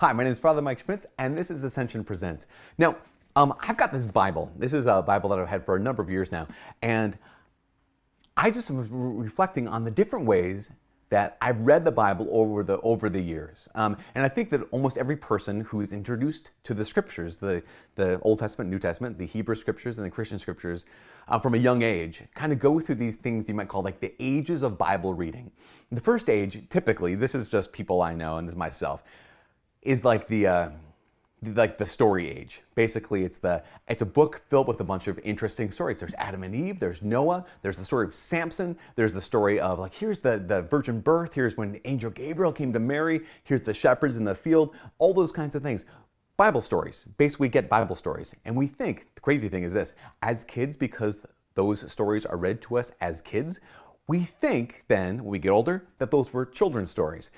Hi, my name is Father Mike Schmitz, and this is Ascension Presents. Now, um, I've got this Bible. This is a Bible that I've had for a number of years now, and I just was reflecting on the different ways that I've read the Bible over the over the years, um, and I think that almost every person who is introduced to the Scriptures, the the Old Testament, New Testament, the Hebrew Scriptures, and the Christian Scriptures, uh, from a young age, kind of go through these things you might call like the ages of Bible reading. The first age, typically, this is just people I know and this is myself is like the uh, like the story age. Basically, it's the it's a book filled with a bunch of interesting stories. There's Adam and Eve. There's Noah. There's the story of Samson. There's the story of like here's the the virgin birth. Here's when angel Gabriel came to Mary. Here's the shepherds in the field. All those kinds of things. Bible stories. Basically, we get Bible stories, and we think the crazy thing is this: as kids, because those stories are read to us as kids, we think then when we get older that those were children's stories.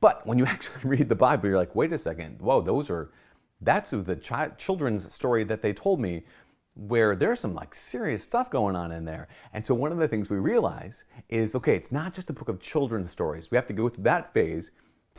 But when you actually read the Bible, you're like, wait a second, whoa, those are, that's the chi- children's story that they told me where there's some like serious stuff going on in there. And so one of the things we realize is, okay, it's not just a book of children's stories. We have to go through that phase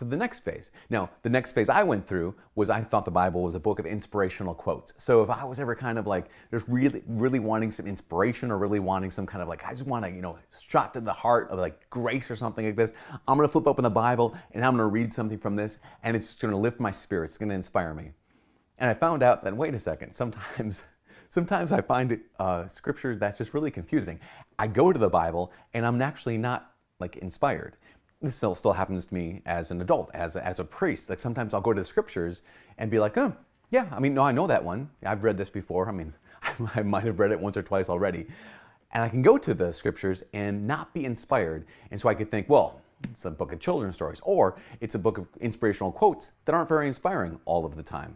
to the next phase. Now, the next phase I went through was I thought the Bible was a book of inspirational quotes. So if I was ever kind of like just really, really wanting some inspiration or really wanting some kind of like, I just want to, you know, shot to the heart of like grace or something like this, I'm going to flip open the Bible and I'm going to read something from this and it's going to lift my spirit. It's going to inspire me. And I found out that, wait a second, sometimes sometimes I find uh, scripture that's just really confusing. I go to the Bible and I'm actually not like inspired this still, still happens to me as an adult, as a, as a priest. Like sometimes I'll go to the scriptures and be like, oh, yeah, I mean, no, I know that one. I've read this before. I mean, I might have read it once or twice already. And I can go to the scriptures and not be inspired. And so I could think, well, it's a book of children's stories, or it's a book of inspirational quotes that aren't very inspiring all of the time.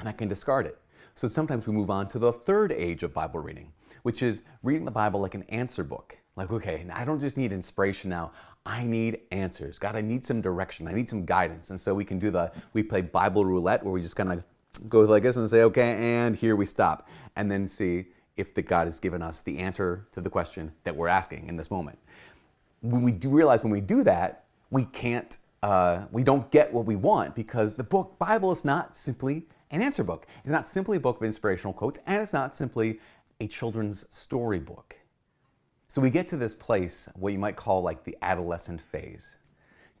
And I can discard it. So sometimes we move on to the third age of Bible reading, which is reading the Bible like an answer book. Like, okay, I don't just need inspiration now. I need answers. God, I need some direction. I need some guidance. And so we can do the, we play Bible roulette where we just kind of go like this and say, okay, and here we stop. And then see if the God has given us the answer to the question that we're asking in this moment. When we do realize when we do that, we can't, uh, we don't get what we want because the book, Bible is not simply an answer book. It's not simply a book of inspirational quotes, and it's not simply a children's storybook. So we get to this place, what you might call like the adolescent phase.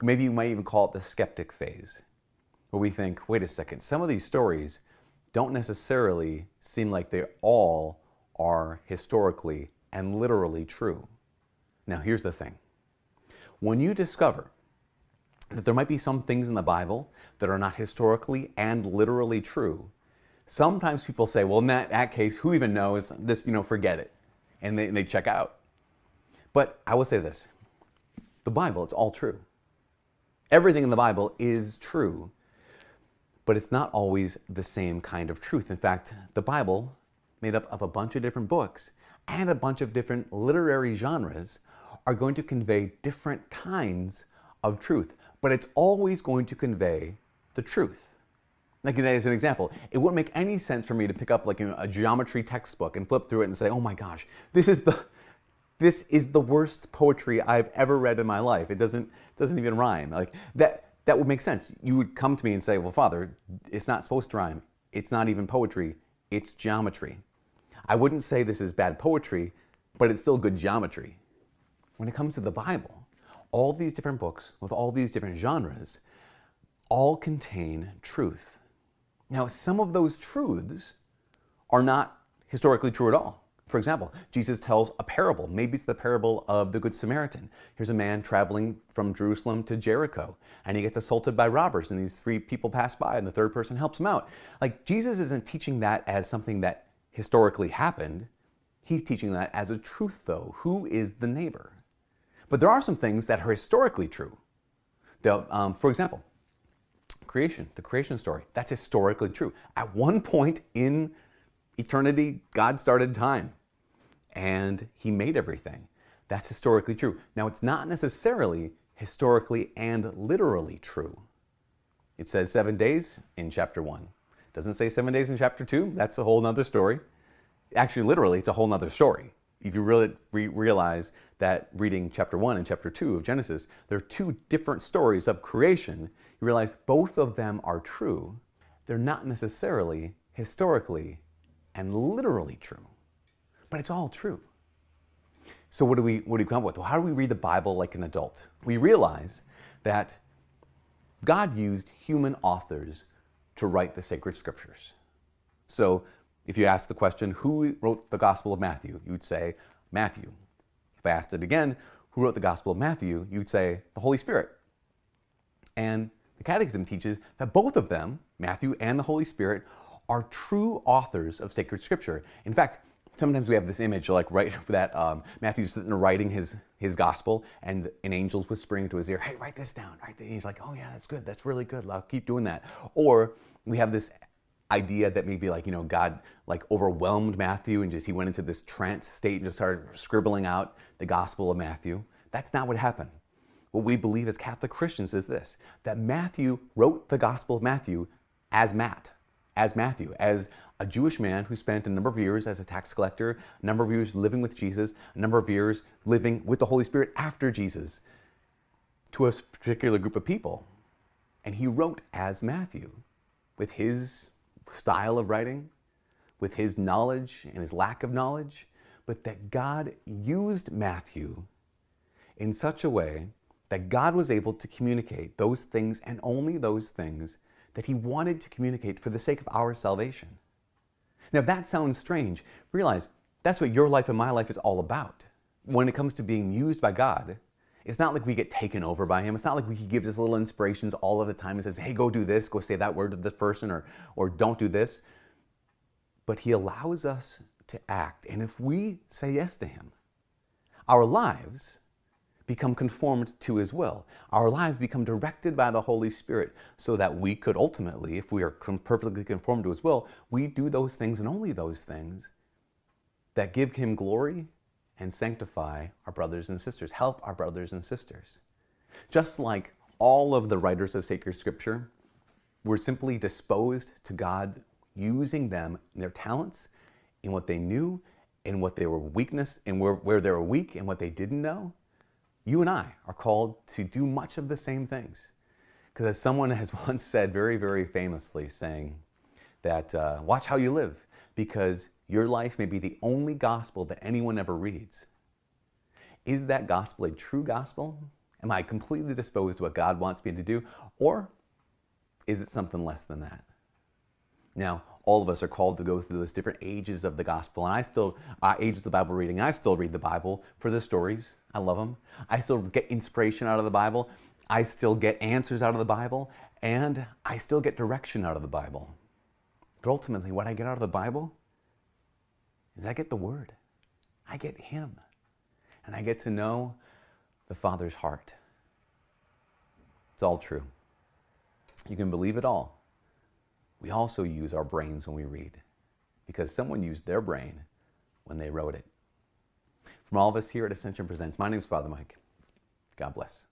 Maybe you might even call it the skeptic phase, where we think, wait a second, some of these stories don't necessarily seem like they all are historically and literally true. Now, here's the thing when you discover that there might be some things in the Bible that are not historically and literally true, sometimes people say, well, in that, that case, who even knows? This, you know, forget it. And they, and they check out. But I will say this the Bible, it's all true. Everything in the Bible is true, but it's not always the same kind of truth. In fact, the Bible, made up of a bunch of different books and a bunch of different literary genres, are going to convey different kinds of truth, but it's always going to convey the truth. Like as an example, it wouldn't make any sense for me to pick up like a geometry textbook and flip through it and say, "Oh my gosh, this is the this is the worst poetry I've ever read in my life. It doesn't doesn't even rhyme. Like that that would make sense. You would come to me and say, "Well, Father, it's not supposed to rhyme. It's not even poetry. It's geometry." I wouldn't say this is bad poetry, but it's still good geometry. When it comes to the Bible, all these different books with all these different genres all contain truth. Now, some of those truths are not historically true at all. For example, Jesus tells a parable. Maybe it's the parable of the Good Samaritan. Here's a man traveling from Jerusalem to Jericho, and he gets assaulted by robbers, and these three people pass by, and the third person helps him out. Like, Jesus isn't teaching that as something that historically happened. He's teaching that as a truth, though. Who is the neighbor? But there are some things that are historically true. Um, for example, creation, the creation story, that's historically true. At one point in eternity, God started time and he made everything. That's historically true. Now, it's not necessarily historically and literally true. It says seven days in chapter one. It doesn't say seven days in chapter two. That's a whole nother story. Actually, literally, it's a whole nother story. if you really re- realize that reading chapter 1 and chapter 2 of Genesis, there are two different stories of creation, you realize both of them are true. They're not necessarily historically and literally true, but it's all true. So what do we what do we come up with? Well, how do we read the Bible like an adult? We realize that God used human authors to write the sacred scriptures. So if you ask the question, who wrote the Gospel of Matthew? You would say, Matthew. If I asked it again, who wrote the Gospel of Matthew? You would say, the Holy Spirit. And the Catechism teaches that both of them, Matthew and the Holy Spirit, are true authors of sacred scripture. In fact, sometimes we have this image like right that um, Matthew's sitting writing his his gospel and an angel's whispering into his ear, "Hey, write this down." Right? He's like, "Oh yeah, that's good. That's really good. I'll keep doing that." Or we have this idea that maybe like you know God like overwhelmed Matthew and just he went into this trance state and just started scribbling out the Gospel of Matthew. That's not what happened. What we believe as Catholic Christians is this: that Matthew wrote the Gospel of Matthew as Matt, as Matthew, as a Jewish man who spent a number of years as a tax collector, a number of years living with Jesus, a number of years living with the Holy Spirit after Jesus to a particular group of people. And he wrote as Matthew with his style of writing, with his knowledge and his lack of knowledge, but that God used Matthew in such a way that God was able to communicate those things and only those things that he wanted to communicate for the sake of our salvation. Now, if that sounds strange, realize that's what your life and my life is all about. When it comes to being used by God, it's not like we get taken over by him. It's not like he gives us little inspirations all of the time and says, hey, go do this, go say that word to this person, or, or don't do this. But he allows us to act. And if we say yes to him, our lives become conformed to his will. Our lives become directed by the Holy Spirit so that we could ultimately, if we are perfectly conformed to his will, we do those things and only those things that give him glory and sanctify our brothers and sisters, help our brothers and sisters. Just like all of the writers of sacred scripture were simply disposed to God using them their talents, in what they knew, in what they were weakness, and where, where they were weak and what they didn't know, you and I are called to do much of the same things. Because as someone has once said very, very famously, saying that uh, watch how you live, because your life may be the only gospel that anyone ever reads. Is that gospel a true gospel? Am I completely disposed to what God wants me to do? Or is it something less than that? Now, all of us are called to go through those different ages of the gospel, and I still, uh, ages of Bible reading, I still read the Bible for the stories. I love them. I still get inspiration out of the Bible. I still get answers out of the Bible, and I still get direction out of the Bible. But ultimately, what I get out of the Bible is I get the Word. I get Him. And I get to know the Father's heart. It's all true. You can believe it all. We also use our brains when we read because someone used their brain when they wrote it. From all of us here at Ascension Presents, my name is Father Mike. God bless.